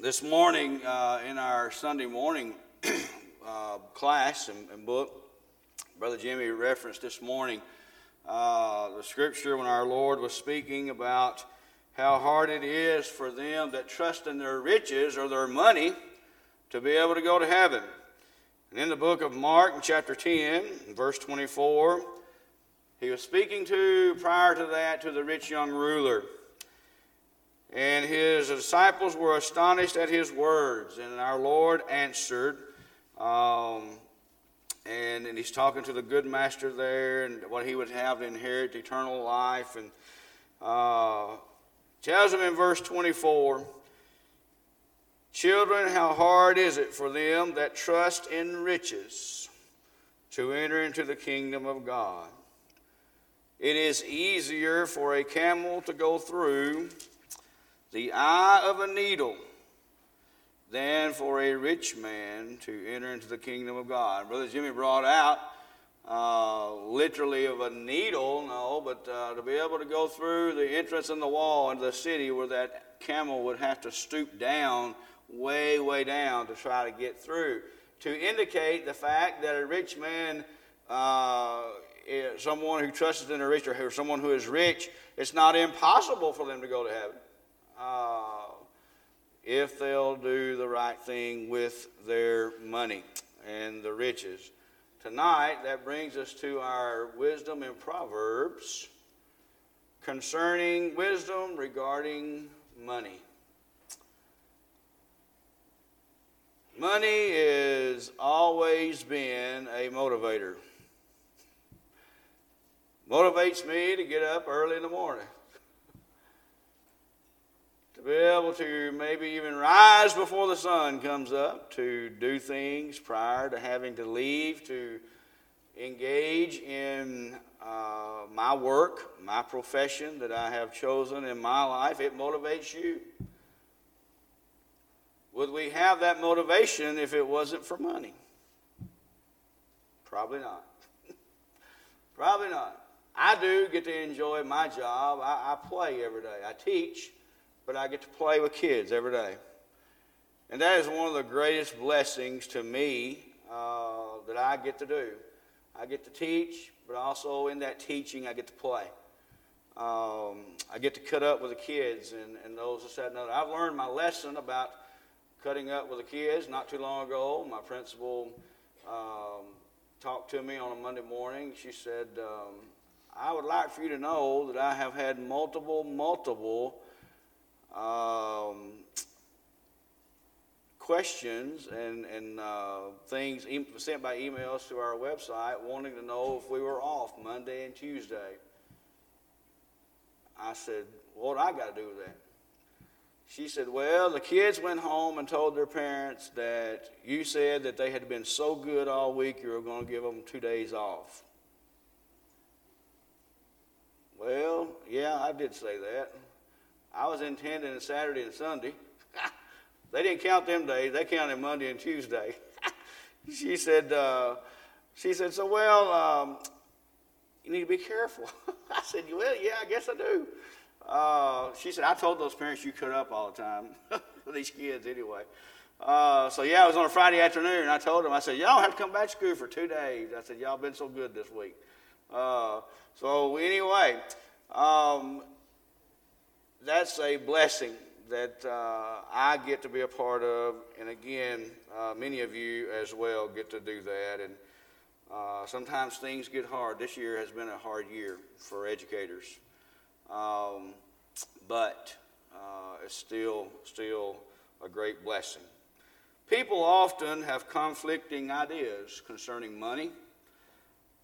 This morning, uh, in our Sunday morning uh, class and, and, book, Brother Jimmy referenced this morning uh, the scripture when our Lord was speaking about how hard it is for them that trust in their riches or their money to be able to go to heaven. And in the book of Mark, in chapter 10, verse 24, he was speaking to, prior to that, to the rich young ruler. And his disciples were astonished at his words. And our Lord answered, um, and, and he's talking to the good master there and what he would have to inherit eternal life. And uh, tells him in verse 24 Children, how hard is it for them that trust in riches to enter into the kingdom of God? It is easier for a camel to go through the eye of a needle than for a rich man to enter into the kingdom of God. Brother Jimmy brought out uh, literally of a needle, no, but uh, to be able to go through the entrance in the wall into the city where that camel would have to stoop down, way, way down to try to get through. To indicate the fact that a rich man, uh, someone who trusts in a rich or someone who is rich, it's not impossible for them to go to heaven uh, if they'll do the right thing with their money and the riches. Tonight, that brings us to our wisdom in Proverbs concerning wisdom regarding money. Money has always been a motivator. Motivates me to get up early in the morning to be able to maybe even rise before the sun comes up, to do things prior to having to leave, to engage in uh, my work, my profession that I have chosen in my life. It motivates you. Would we have that motivation if it wasn't for money? Probably not. Probably not. I do get to enjoy my job. I, I play every day. I teach but I get to play with kids every day. And that is one of the greatest blessings to me uh, that I get to do. I get to teach, but also in that teaching, I get to play. Um, I get to cut up with the kids and, and those that said, no, I've learned my lesson about cutting up with the kids not too long ago. My principal um, talked to me on a Monday morning. She said, um, I would like for you to know that I have had multiple, multiple um, questions and, and uh, things sent by emails to our website wanting to know if we were off Monday and Tuesday. I said, What I got to do with that? She said, Well, the kids went home and told their parents that you said that they had been so good all week you were going to give them two days off. Well, yeah, I did say that. I was intending a Saturday and Sunday. they didn't count them days. They counted Monday and Tuesday. she said, uh, she said, so well, um, you need to be careful. I said, well, yeah, I guess I do. Uh, she said, I told those parents you cut up all the time these kids anyway. Uh, so yeah, it was on a Friday afternoon. And I told them, I said, y'all have to come back to school for two days. I said, y'all been so good this week. Uh, so anyway, um, that's a blessing that uh, I get to be a part of, and again, uh, many of you as well get to do that. And uh, sometimes things get hard. This year has been a hard year for educators, um, but uh, it's still still a great blessing. People often have conflicting ideas concerning money.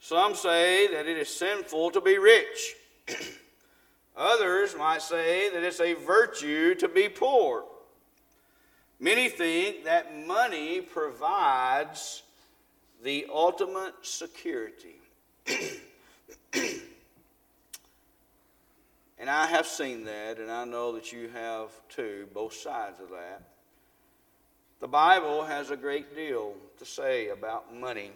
Some say that it is sinful to be rich. Others might say that it's a virtue to be poor. Many think that money provides the ultimate security. and I have seen that, and I know that you have too, both sides of that. The Bible has a great deal to say about money.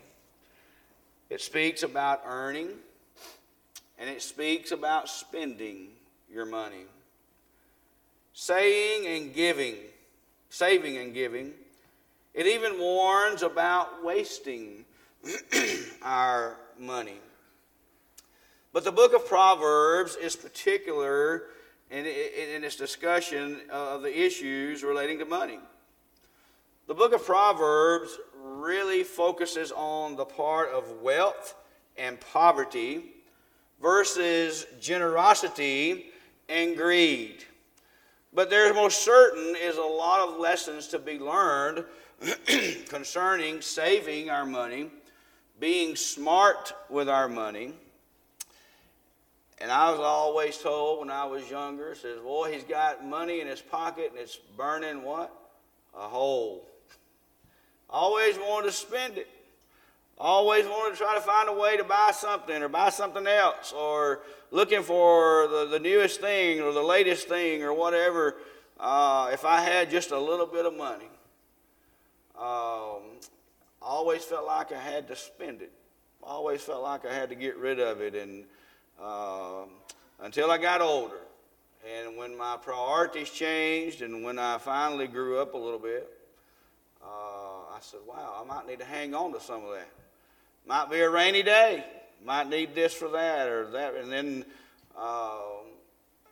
It speaks about earning, and it speaks about spending your money. Saying and giving saving and giving. It even warns about wasting our money. But the book of Proverbs is particular in, in, its discussion of the issues relating to money. The book of Proverbs really focuses on the part of wealth and poverty versus generosity and greed. But there's most certain is a lot of lessons to be learned concerning saving our money, being smart with our money. And I was always told when I was younger, says, boy, he's got money in his pocket and it's burning what? A hole. Always wanted to spend it. Always wanted to try to find a way to buy something or buy something else or looking for the, the newest thing or the latest thing or whatever. Uh, if I had just a little bit of money, um, I always felt like I had to spend it. I always felt like I had to get rid of it. And uh, until I got older, and when my priorities changed, and when I finally grew up a little bit, uh, I said, wow, I might need to hang on to some of that. Might be a rainy day. Might need this for that or that. And then uh,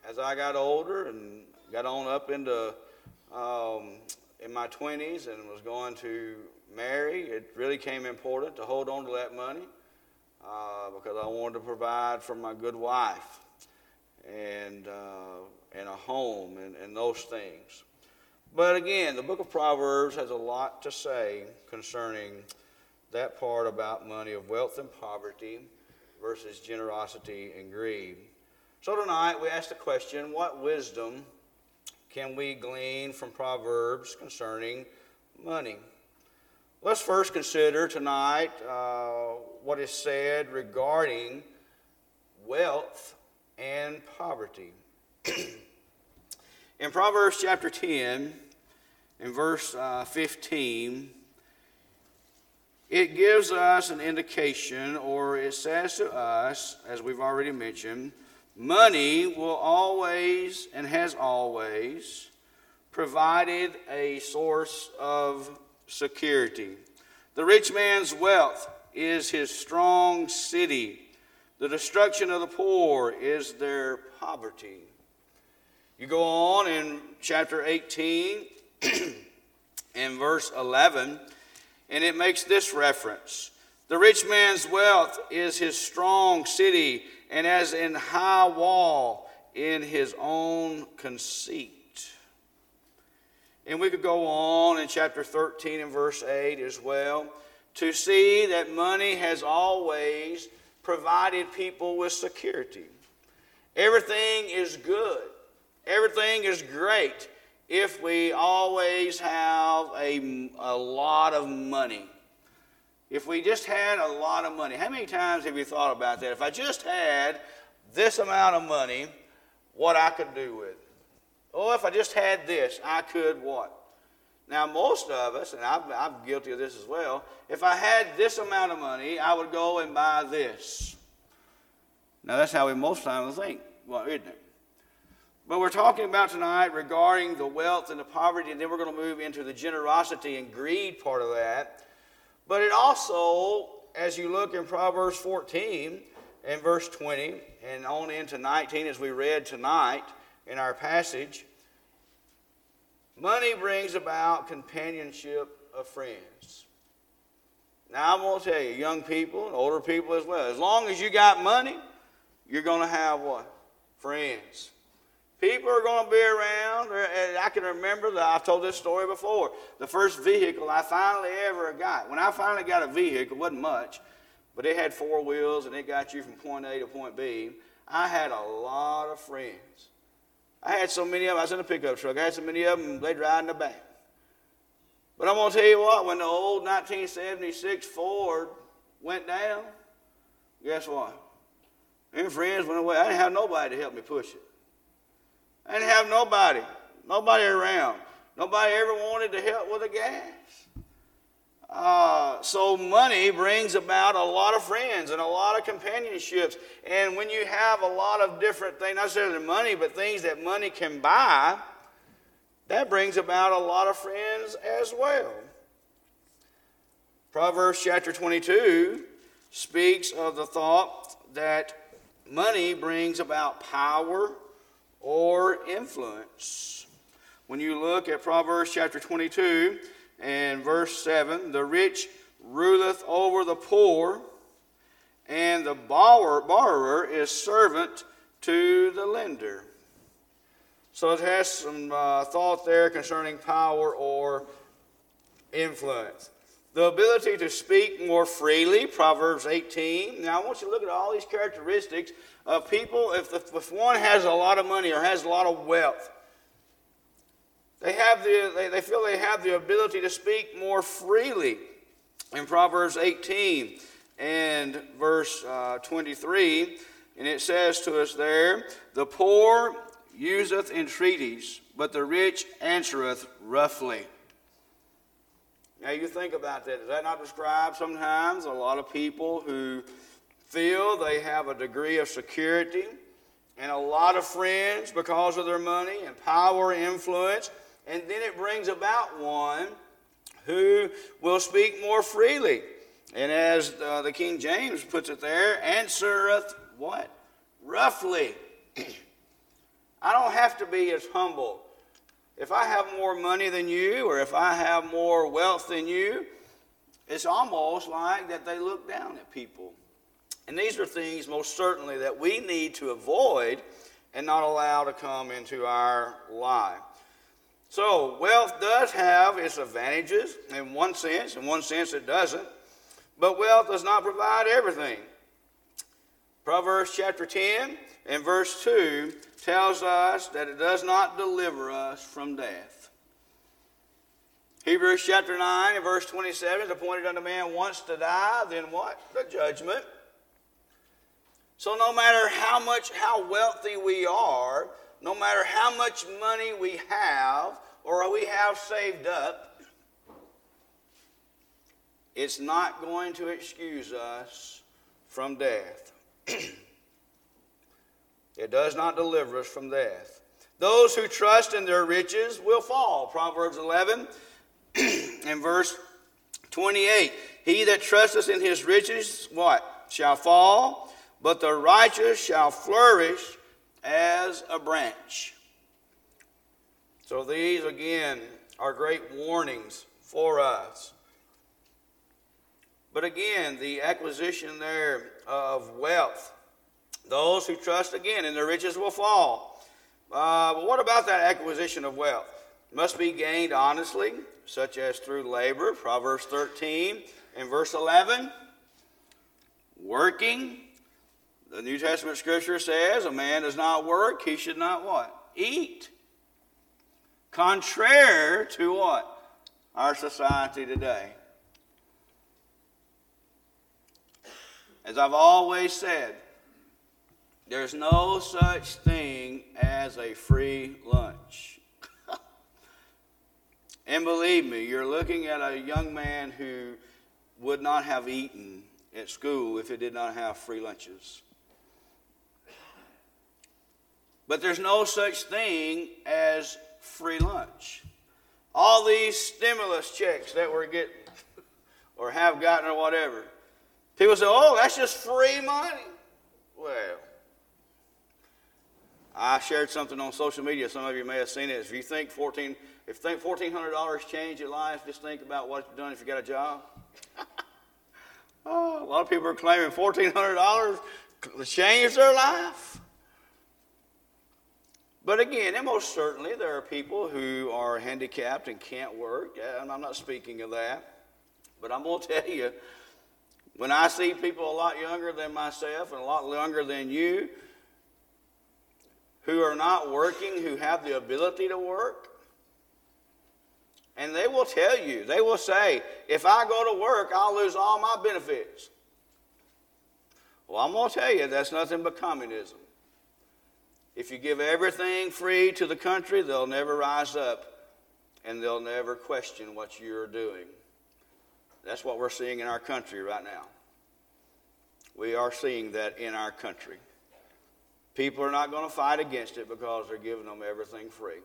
as I got older and got on up into um, in my 20s and was going to marry, it really came important to hold on to that money uh, because I wanted to provide for my good wife and, uh, and a home and, and those things. But again, the book of Proverbs has a lot to say concerning that part about money of wealth and poverty versus generosity and greed. So tonight we ask the question what wisdom can we glean from Proverbs concerning money? Let's first consider tonight uh, what is said regarding wealth and poverty. in Proverbs chapter 10, in verse uh, 15, it gives us an indication, or it says to us, as we've already mentioned, money will always and has always provided a source of security. The rich man's wealth is his strong city. The destruction of the poor is their poverty. You go on in chapter 18 and verse 11, and it makes this reference The rich man's wealth is his strong city, and as in high wall in his own conceit. And we could go on in chapter 13 and verse 8 as well to see that money has always provided people with security. Everything is good, everything is great if we always have a, a lot of money. If we just had a lot of money. How many times have you thought about that? If I just had this amount of money, what I could do with it? Oh, if I just had this, I could what? Now, most of us, and I'm, I'm, guilty of this as well, if I had this amount of money, I would go and buy this. Now, that's how we most times think, well, isn't it? But we're talking about tonight regarding the wealth and the poverty, and then we're going to move into the generosity and greed part of that. But it also, as you look in Proverbs 14 and verse 20, and on into 19 as we read tonight in our passage, Money brings about companionship of friends. Now, I'm going to tell you, young people and older people as well, as long as you got money, you're going to have what? Friends. People are going to be around. And I can remember that I've told this story before. The first vehicle I finally ever got. When I finally got a vehicle, it wasn't much, but it had four wheels and it got you from point A to point B. I had a lot of friends. I had so many of them. I was in a pickup truck. I had so many of them, they'd ride in the back. But I'm going to tell you what, when the old 1976 Ford went down, guess what? Them friends went away. I didn't have nobody to help me push it. Didn't have nobody, nobody around. Nobody ever wanted to help with the gas. Uh, so money brings about a lot of friends and a lot of companionships. And when you have a lot of different things, not necessarily money, but things that money can buy, that brings about a lot of friends as well. Proverbs chapter 22 speaks of the thought that money brings about power or influence. When you look at Proverbs chapter 22 and verse 7, the rich ruleth over the poor, and the borrower, borrower is servant to the lender. So it has some uh, thought there concerning power or influence. The ability to speak more freely, Proverbs 18. Now, I want you to look at all these characteristics of people. If, the, if one has a lot of money or has a lot of wealth, they, have the, they, they feel they have the ability to speak more freely. In Proverbs 18 and verse uh, 23, and it says to us there, The poor useth entreaties, but the rich answereth roughly. Now you think about that. Does that not describe sometimes a lot of people who feel they have a degree of security and a lot of friends because of their money and power and influence, and then it brings about one who will speak more freely. And as uh, the King James puts it there, answereth what? Roughly. I don't have to be as humble. If I have more money than you, or if I have more wealth than you, it's almost like that they look down at people. And these are things, most certainly, that we need to avoid and not allow to come into our life. So, wealth does have its advantages in one sense, in one sense, it doesn't. But wealth does not provide everything. Proverbs chapter 10 and verse 2 tells us that it does not deliver us from death. Hebrews chapter 9 and verse 27 is appointed unto man once to die, then what? The judgment. So no matter how much, how wealthy we are, no matter how much money we have or we have saved up, it's not going to excuse us from death. it does not deliver us from death. Those who trust in their riches will fall. Proverbs 11 and verse 28. He that trusteth in his riches, what? Shall fall, but the righteous shall flourish as a branch. So these, again, are great warnings for us. But again, the acquisition there of wealth, those who trust again in their riches will fall. Uh, but what about that acquisition of wealth? Must be gained honestly, such as through labor, Proverbs 13 and verse 11. Working, the New Testament scripture says, a man does not work, he should not what? Eat. Contrary to what? Our society today. As I've always said, there's no such thing as a free lunch. and believe me, you're looking at a young man who would not have eaten at school if it did not have free lunches. But there's no such thing as free lunch. All these stimulus checks that we're getting or have gotten or whatever People say, oh, that's just free money. Well, I shared something on social media. Some of you may have seen it. If you think 14, if think $1,400 change your life, just think about what you've done if you got a job. oh, a lot of people are claiming $1,400 changed their life. But again, and most certainly there are people who are handicapped and can't work. And I'm not speaking of that. But I'm going to tell you, when I see people a lot younger than myself and a lot younger than you who are not working, who have the ability to work, and they will tell you, they will say, if I go to work, I'll lose all my benefits. Well, I'm going to tell you, that's nothing but communism. If you give everything free to the country, they'll never rise up and they'll never question what you're doing. That's what we're seeing in our country right now. We are seeing that in our country. People are not going to fight against it because they're giving them everything free.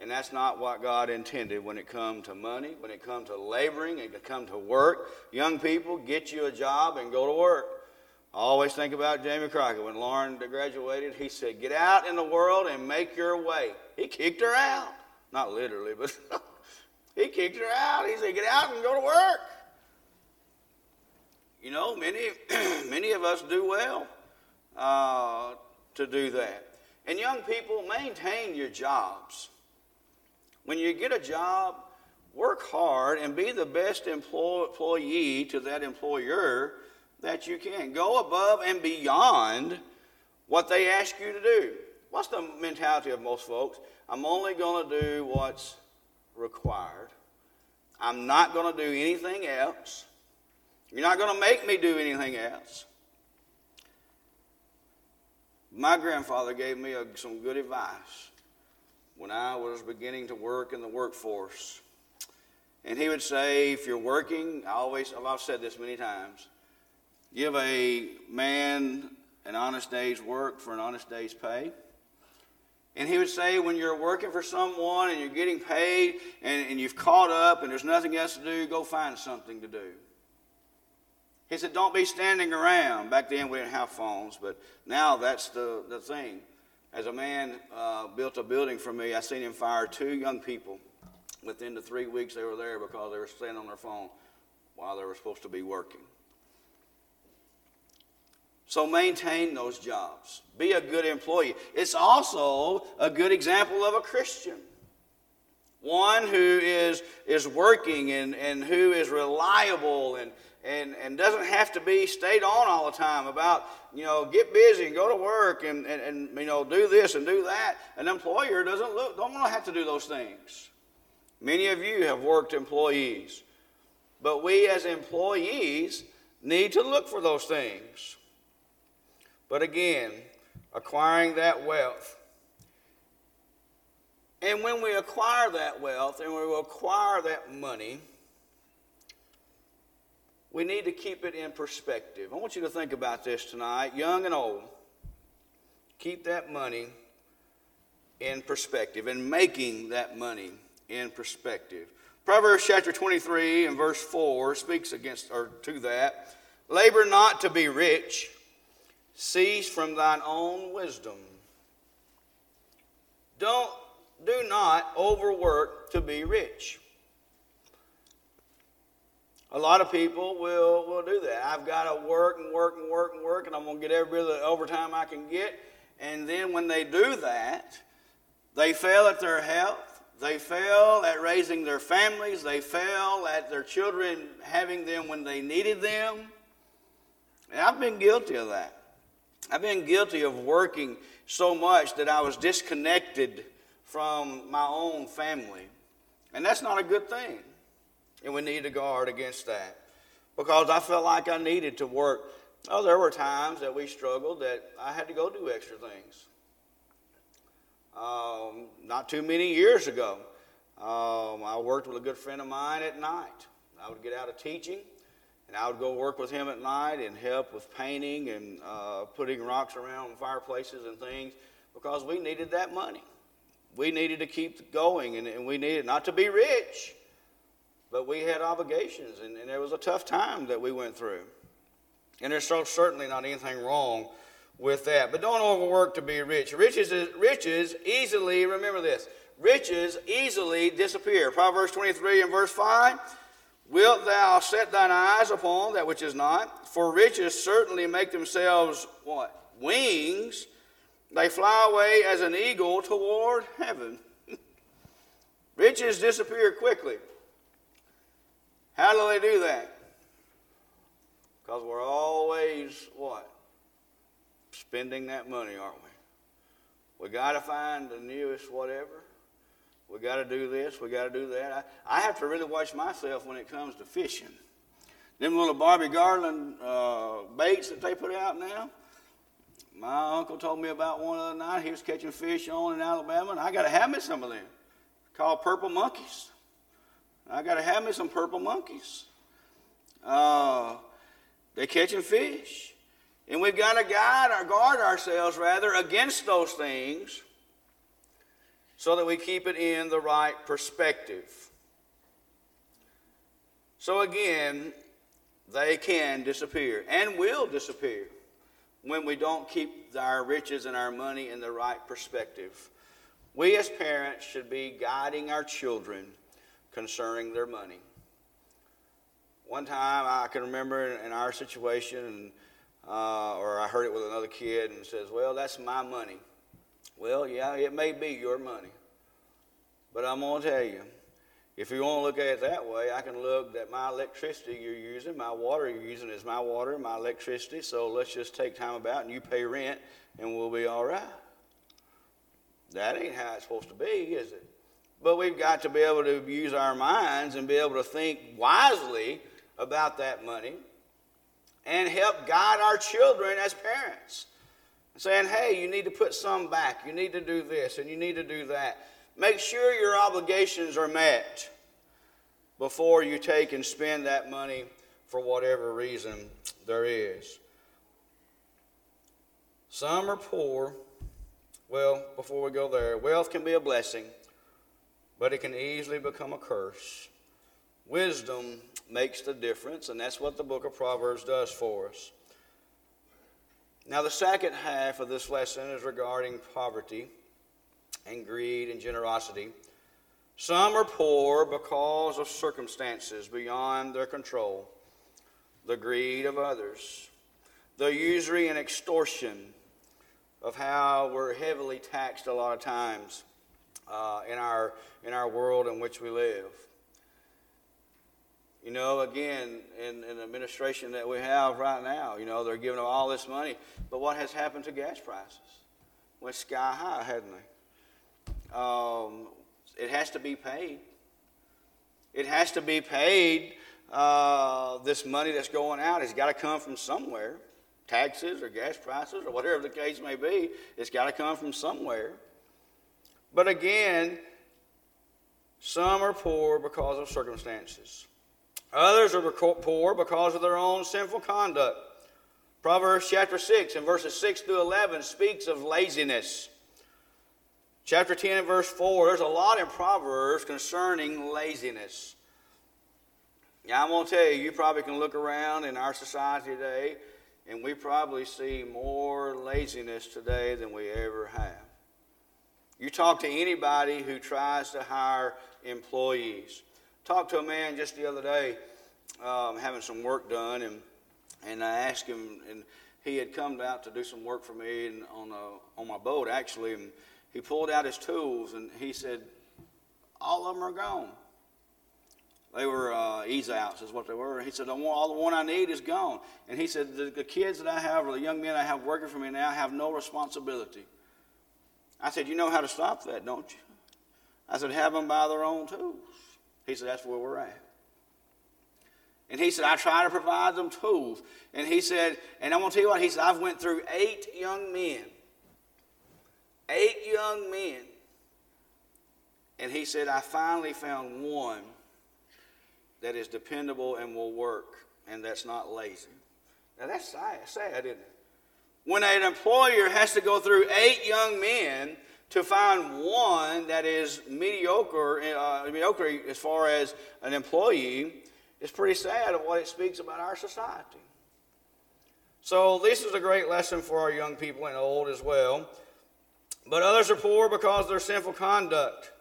And that's not what God intended when it comes to money, when it comes to laboring, and it comes to work. Young people, get you a job and go to work. I always think about Jamie Crockett. When Lauren graduated, he said, Get out in the world and make your way. He kicked her out. Not literally, but he kicked her out. He said, Get out and go to work. You know, many, many of us do well uh, to do that. And young people, maintain your jobs. When you get a job, work hard and be the best employee to that employer that you can. Go above and beyond what they ask you to do. What's the mentality of most folks? I'm only going to do what's required. I'm not going to do anything else. You're not going to make me do anything else. My grandfather gave me a, some good advice when I was beginning to work in the workforce. And he would say, if you're working, I always, I've said this many times, give a man an honest day's work for an honest day's pay. And he would say, when you're working for someone and you're getting paid and, and you've caught up and there's nothing else to do, go find something to do. He said, Don't be standing around. Back then we didn't have phones, but now that's the, the thing. As a man uh, built a building for me, I seen him fire two young people. Within the three weeks they were there because they were standing on their phone while they were supposed to be working. So maintain those jobs. Be a good employee. It's also a good example of a Christian. One who is, is working and, and who is reliable and, and, and doesn't have to be stayed on all the time about, you know, get busy and go to work and, and, and you know, do this and do that. An employer doesn't look, don't want to have to do those things. Many of you have worked employees. But we as employees need to look for those things. But again, acquiring that wealth. And when we acquire that wealth and we acquire that money, we need to keep it in perspective. I want you to think about this tonight, young and old. Keep that money in perspective and making that money in perspective. Proverbs chapter 23 and verse 4 speaks against or to that. Labor not to be rich, cease from thine own wisdom. Don't do not overwork to be rich. A lot of people will, will do that. I've got to work and work and work and work, and I'm going to get every bit overtime I can get. And then when they do that, they fail at their health. They fail at raising their families. They fail at their children having them when they needed them. And I've been guilty of that. I've been guilty of working so much that I was disconnected from my own family. And that's not a good thing. And we need to guard against that because I felt like I needed to work. Oh, there were times that we struggled that I had to go do extra things. Um, not too many years ago, um, I worked with a good friend of mine at night. I would get out of teaching and I would go work with him at night and help with painting and uh, putting rocks around fireplaces and things because we needed that money. We needed to keep going and, and we needed not to be rich, but we had obligations, and, and there was a tough time that we went through. And there's so certainly not anything wrong with that. But don't overwork to be rich. Riches, riches easily, remember this, riches easily disappear. Proverbs 23 and verse 5 Wilt thou set thine eyes upon that which is not? For riches certainly make themselves what? Wings. They fly away as an eagle toward heaven. riches disappear quickly. How do they do that? Because we're always what? Spending that money, aren't we? We got to find the newest whatever. We got to do this. We got to do that. I, I, have to really watch myself when it comes to fishing. Them little Bobby Garland uh, baits that they put out now. My uncle told me about one other night. He was catching fish on in Alabama, and I got to have me some of them. Called purple monkeys. I got to have me some purple monkeys. Uh, they're catching fish. And we've got to guide or guard ourselves, rather, against those things so that we keep it in the right perspective. So again, they can disappear and will disappear when we don't keep our riches and our money in the right perspective. We as parents should be guiding our children concerning their money. One time I can remember in our situation, uh, or I heard it with another kid, and says, "Well, that's my money." Well, yeah, it may be your money, but I'm gonna tell you, if you want to look at it that way, I can look at my electricity you're using, my water you're using is my water, my electricity. So let's just take time about and you pay rent, and we'll be all right. That ain't how it's supposed to be, is it? But we've got to be able to use our minds and be able to think wisely about that money and help guide our children as parents. Saying, hey, you need to put some back, you need to do this, and you need to do that. Make sure your obligations are met before you take and spend that money for whatever reason there is. Some are poor. Well, before we go there, wealth can be a blessing, but it can easily become a curse. Wisdom makes the difference, and that's what the book of Proverbs does for us. Now, the second half of this lesson is regarding poverty and greed and generosity. Some are poor because of circumstances beyond their control, the greed of others, the usury and extortion of how we're heavily taxed a lot of times uh, in, our, in our world in which we live. You know, again, in, in the administration that we have right now, you know, they're giving them all this money. But what has happened to gas prices? Went sky high, hadn't they? Um, it has to be paid. It has to be paid. Uh, this money that's going out has got to come from somewhere taxes or gas prices or whatever the case may be. It's got to come from somewhere. But again, some are poor because of circumstances. Others are poor because of their own sinful conduct. Proverbs chapter 6 and verses 6 through 11 speaks of laziness. Chapter 10 and verse 4, there's a lot in Proverbs concerning laziness. Now, I'm going to tell you, you probably can look around in our society today, and we probably see more laziness today than we ever have. You talk to anybody who tries to hire employees. Talked to a man just the other day, um, having some work done, and, and I asked him, and he had come out to do some work for me and on, a, on my boat, actually, and he pulled out his tools and he said, All of them are gone. They were uh, ease outs, is what they were. He said, All the one I need is gone. And he said, the, the kids that I have, or the young men I have working for me now, have no responsibility. I said, You know how to stop that, don't you? I said, Have them buy their own tools. He said, That's where we're at. And he said, I try to provide them tools. And he said, and I'm to tell you what, he said, I've went through eight young men eight young men. And he said, I finally found one that is dependable and will work, and that's not lazy. Now that's sad, sad isn't it? When an employer has to go through eight young men to find one that is mediocre, uh, mediocre as far as an employee, is pretty sad of what it speaks about our society. So this is a great lesson for our young people and old as well. But others are poor because of their sinful conduct,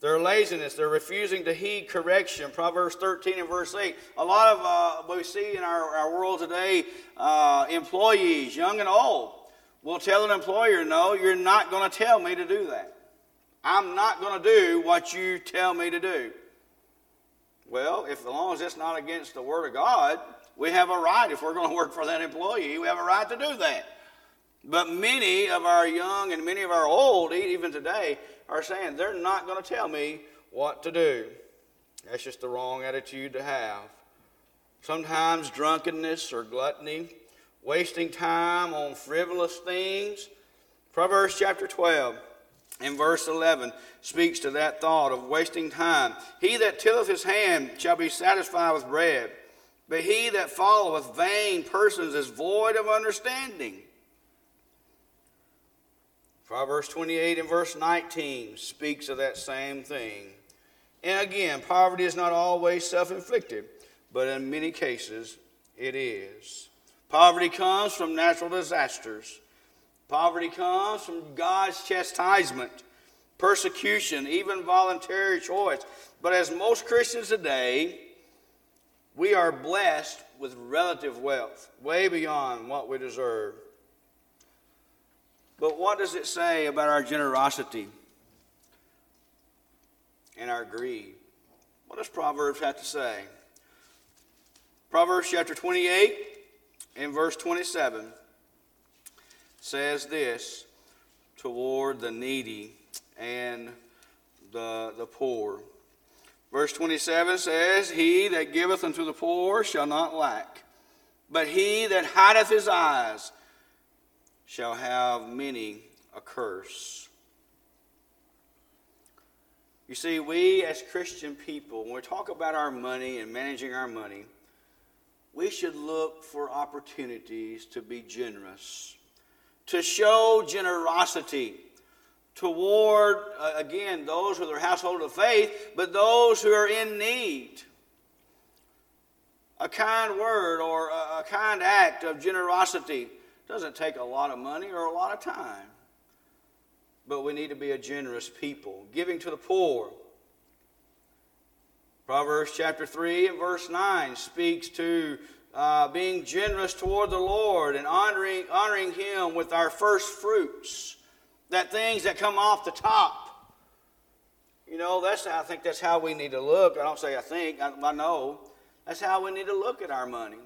their laziness, they're refusing to heed correction. Proverbs 13 and verse 8. A lot of uh, what we see in our, our world today, uh, employees, young and old, will tell an employer, No, you're not going to tell me to do that. I'm not going to do what you tell me to do. Well, if as long as it's not against the Word of God, we have a right, if we're going to work for that employee, we have a right to do that. But many of our young and many of our old, even today, are saying they're not going to tell me what to do. That's just the wrong attitude to have. Sometimes drunkenness or gluttony, wasting time on frivolous things. Proverbs chapter 12 and verse 11 speaks to that thought of wasting time. He that tilleth his hand shall be satisfied with bread, but he that followeth vain persons is void of understanding. Proverbs 28 and verse 19 speaks of that same thing. And again, poverty is not always self inflicted, but in many cases it is. Poverty comes from natural disasters. Poverty comes from God's chastisement, persecution, even voluntary choice. But as most Christians today, we are blessed with relative wealth, way beyond what we deserve. But what does it say about our generosity and our greed? What does Proverbs have to say? Proverbs chapter 28 and verse 27 says this toward the needy and the, the poor. Verse 27 says, He that giveth unto the poor shall not lack, but he that hideth his eyes shall have many a curse. You see, we as Christian people, when we talk about our money and managing our money, we should look for opportunities to be generous, to show generosity toward, uh, again, those with their household of faith, but those who are in need. A kind word or a, a kind act of generosity doesn't take a lot of money or a lot of time. But we need to be a generous people, giving to the poor. Proverbs chapter 3 and verse 9 speaks to uh, being generous toward the Lord and honoring, honoring Him with our first fruits, that things that come off the top. You know, that's I think that's how we need to look. I don't say I think, I, I know. That's how we need to look at our money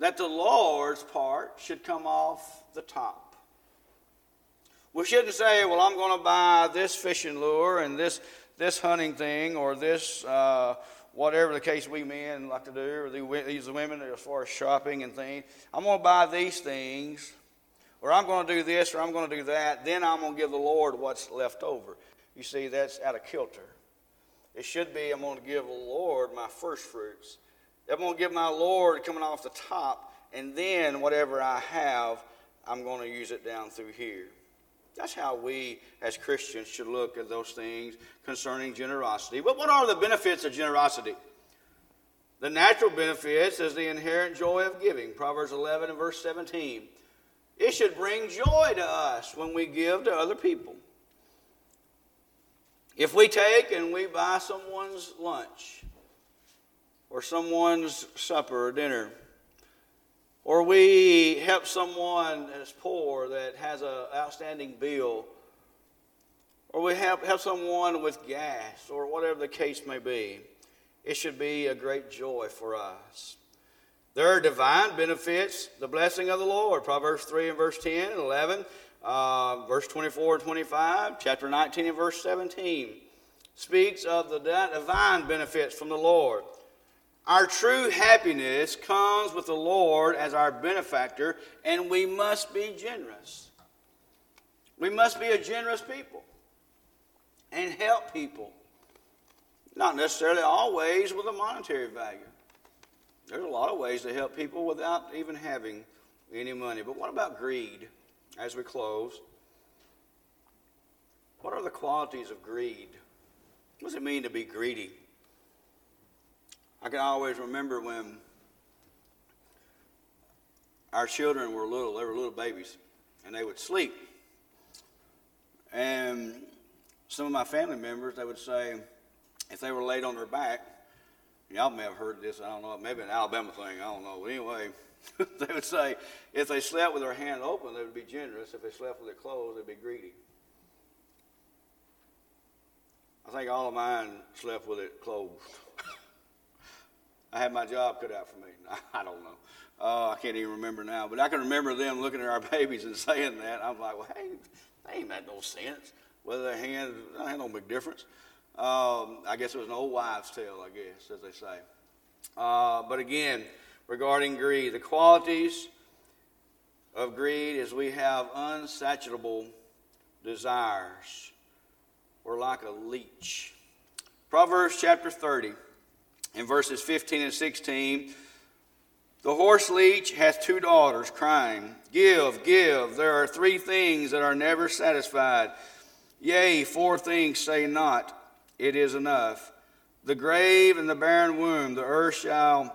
that the Lord's part should come off the top. We shouldn't say, well, I'm going to buy this fishing lure and this, this hunting thing or this, uh, whatever the case we men like to do, or these women as far as shopping and things. I'm going to buy these things, or I'm going to do this, or I'm going to do that. Then I'm going to give the Lord what's left over. You see, that's out of kilter. It should be, I'm going to give the Lord my first fruits. I'm going to give my Lord coming off the top, and then whatever I have, I'm going to use it down through here. That's how we as Christians should look at those things concerning generosity. But what are the benefits of generosity? The natural benefits is the inherent joy of giving. Proverbs 11 and verse 17. It should bring joy to us when we give to other people. If we take and we buy someone's lunch, or someone's supper or dinner. Or we help someone that's poor that has an outstanding bill. Or we help, help someone with gas or whatever the case may be. It should be a great joy for us. There are divine benefits, the blessing of the Lord. Proverbs 3 and verse 10 and 11, uh, verse 24 and 25, chapter 19 and verse 17 speaks of the divine benefits from the Lord. Our true happiness comes with the Lord as our benefactor, and we must be generous. We must be a generous people and help people. Not necessarily always with a monetary value. There's a lot of ways to help people without even having any money. But what about greed as we close? What are the qualities of greed? What does it mean to be greedy? I can always remember when our children were little, they were little babies, and they would sleep. And some of my family members, they would say, if they were laid on their back, y'all may have heard this, I don't know, maybe an Alabama thing, I don't know. But anyway, they would say if they slept with their hand open, they would be generous. If they slept with it closed, they'd be greedy. I think all of mine slept with it closed. I had my job cut out for me. I don't know. Uh, I can't even remember now, but I can remember them looking at our babies and saying that. I'm like, well, hey, that ain't made no sense. Whether their hands, that ain't no big difference. Um, I guess it was an old wives' tale, I guess, as they say. Uh, but again, regarding greed, the qualities of greed is we have unsatiable desires. We're like a leech. Proverbs chapter 30 in verses 15 and 16 The horse leech hath two daughters, crying, Give, give. There are three things that are never satisfied. Yea, four things say not, It is enough. The grave and the barren womb, the earth shall,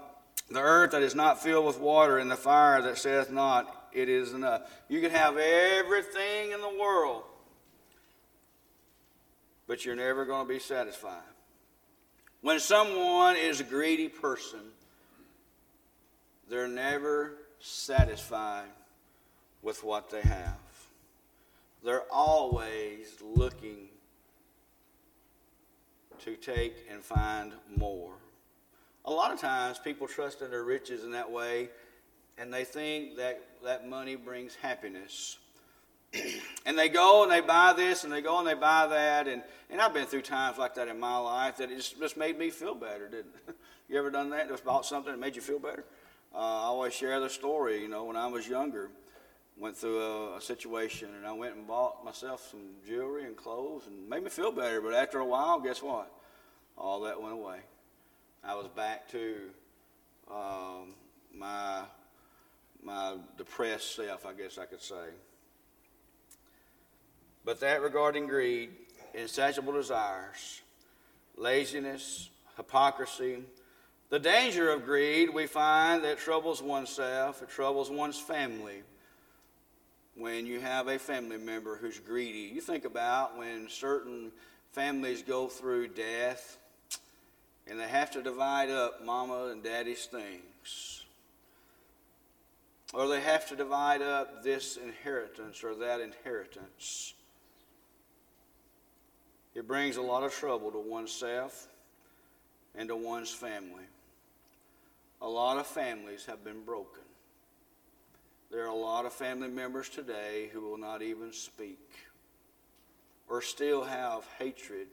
the earth that is not filled with water, and the fire that saith not, It is enough. You can have everything in the world, but you're never going to be satisfied. When someone is a greedy person, they're never satisfied with what they have. They're always looking to take and find more. A lot of times people trust in their riches in that way and they think that that money brings happiness. And they go and they buy this and they go and they buy that. And, and I've been through times like that in my life that it just, just made me feel better, didn't it? you ever done that? Just bought something that made you feel better? Uh, I always share the story, you know, when I was younger, went through a, a, situation and I went and bought myself some jewelry and clothes and made me feel better. But after a while, guess what? All that went away. I was back to um, my my depressed self, I guess I could say. But that regarding greed, insatiable desires, laziness, hypocrisy, the danger of greed, we find that troubles oneself, it troubles one's family. When you have a family member who's greedy, you think about when certain families go through death and they have to divide up mama and daddy's things. Or they have to divide up this inheritance or that inheritance. It brings a lot of trouble to oneself and to one's family. A lot of families have been broken. There are a lot of family members today who will not even speak or still have hatred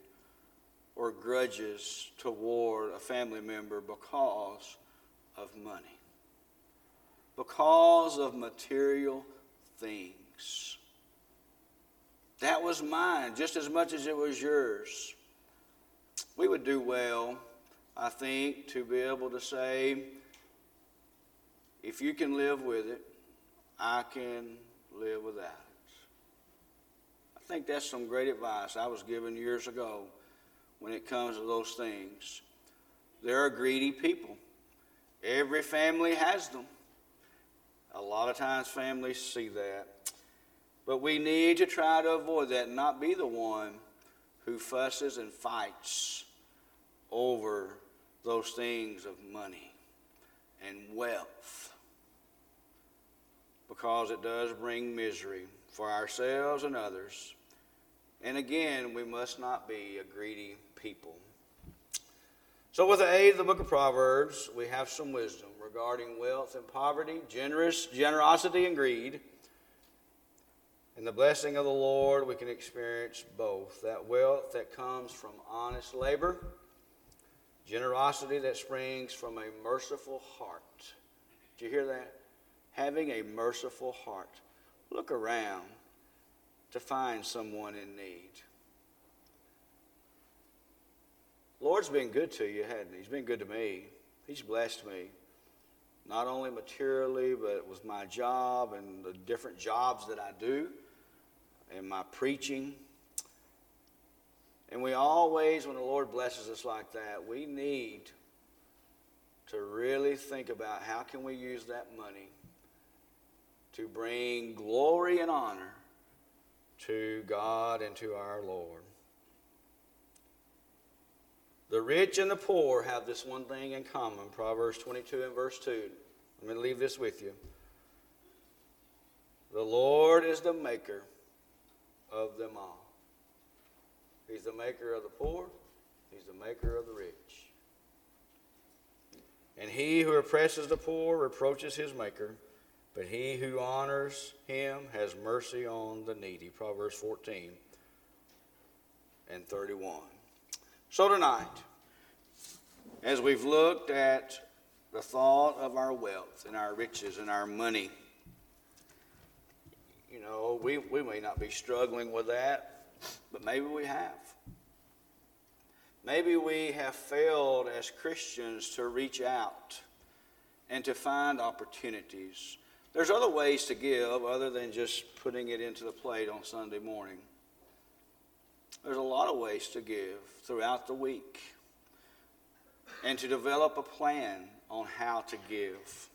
or grudges toward a family member because of money, because of material things. That was mine just as much as it was yours. We would do well, I think, to be able to say, if you can live with it, I can live without it. I think that's some great advice I was given years ago when it comes to those things. There are greedy people. Every family has them. A lot of times families see that. But we need to try to avoid that and not be the one who fusses and fights over those things of money and wealth because it does bring misery for ourselves and others. And again, we must not be a greedy people. So, with the aid of the book of Proverbs, we have some wisdom regarding wealth and poverty, generous, generosity and greed. In the blessing of the Lord, we can experience both that wealth that comes from honest labor, generosity that springs from a merciful heart. Did you hear that? Having a merciful heart. Look around to find someone in need. Lord's been good to you, hadn't he? He's been good to me. He's blessed me. Not only materially, but with my job and the different jobs that I do and my preaching. And we always, when the Lord blesses us like that, we need to really think about how can we use that money to bring glory and honor to God and to our Lord. The rich and the poor have this one thing in common. Proverbs 22 and verse 2. Let me leave this with you. The Lord is the maker of them all. He's the maker of the poor, He's the maker of the rich. And he who oppresses the poor reproaches his maker, but he who honors him has mercy on the needy. Proverbs 14 and 31. So tonight, as we've looked at the thought of our wealth and our riches and our money, you know, we, we may not be struggling with that, but maybe we have. Maybe we have failed as Christians to reach out and to find opportunities. There's other ways to give other than just putting it into the plate on Sunday morning. There's a lot of ways to give throughout the week and to develop a plan on how to give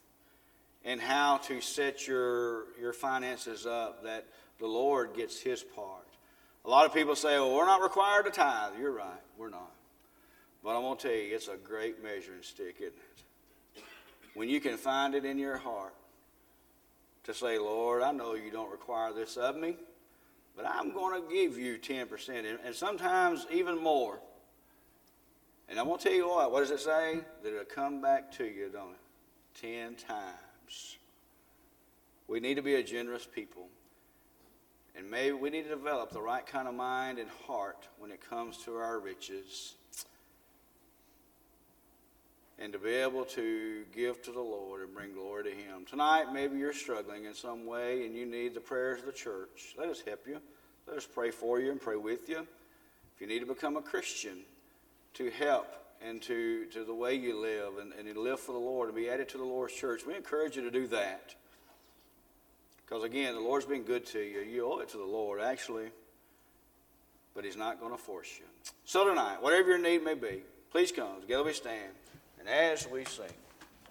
and how to set your, your finances up that the Lord gets his part. A lot of people say, well, we're not required to tithe. You're right, we're not. But I'm going to tell you, it's a great measuring stick, isn't it? When you can find it in your heart to say, Lord, I know you don't require this of me, but I'm going to give you 10%, and sometimes even more. And I'm going to tell you what, what does it say? That it'll come back to you, don't it? Ten times. We need to be a generous people. And maybe we need to develop the right kind of mind and heart when it comes to our riches and to be able to give to the Lord and bring glory to Him. Tonight, maybe you're struggling in some way and you need the prayers of the church. Let us help you. Let us pray for you and pray with you. If you need to become a Christian, to help and to, to the way you live and, and live for the Lord and be added to the Lord's church, we encourage you to do that. Because again, the Lord's been good to you. You owe it to the Lord, actually, but He's not going to force you. So tonight, whatever your need may be, please come. Together we stand. And as we sing,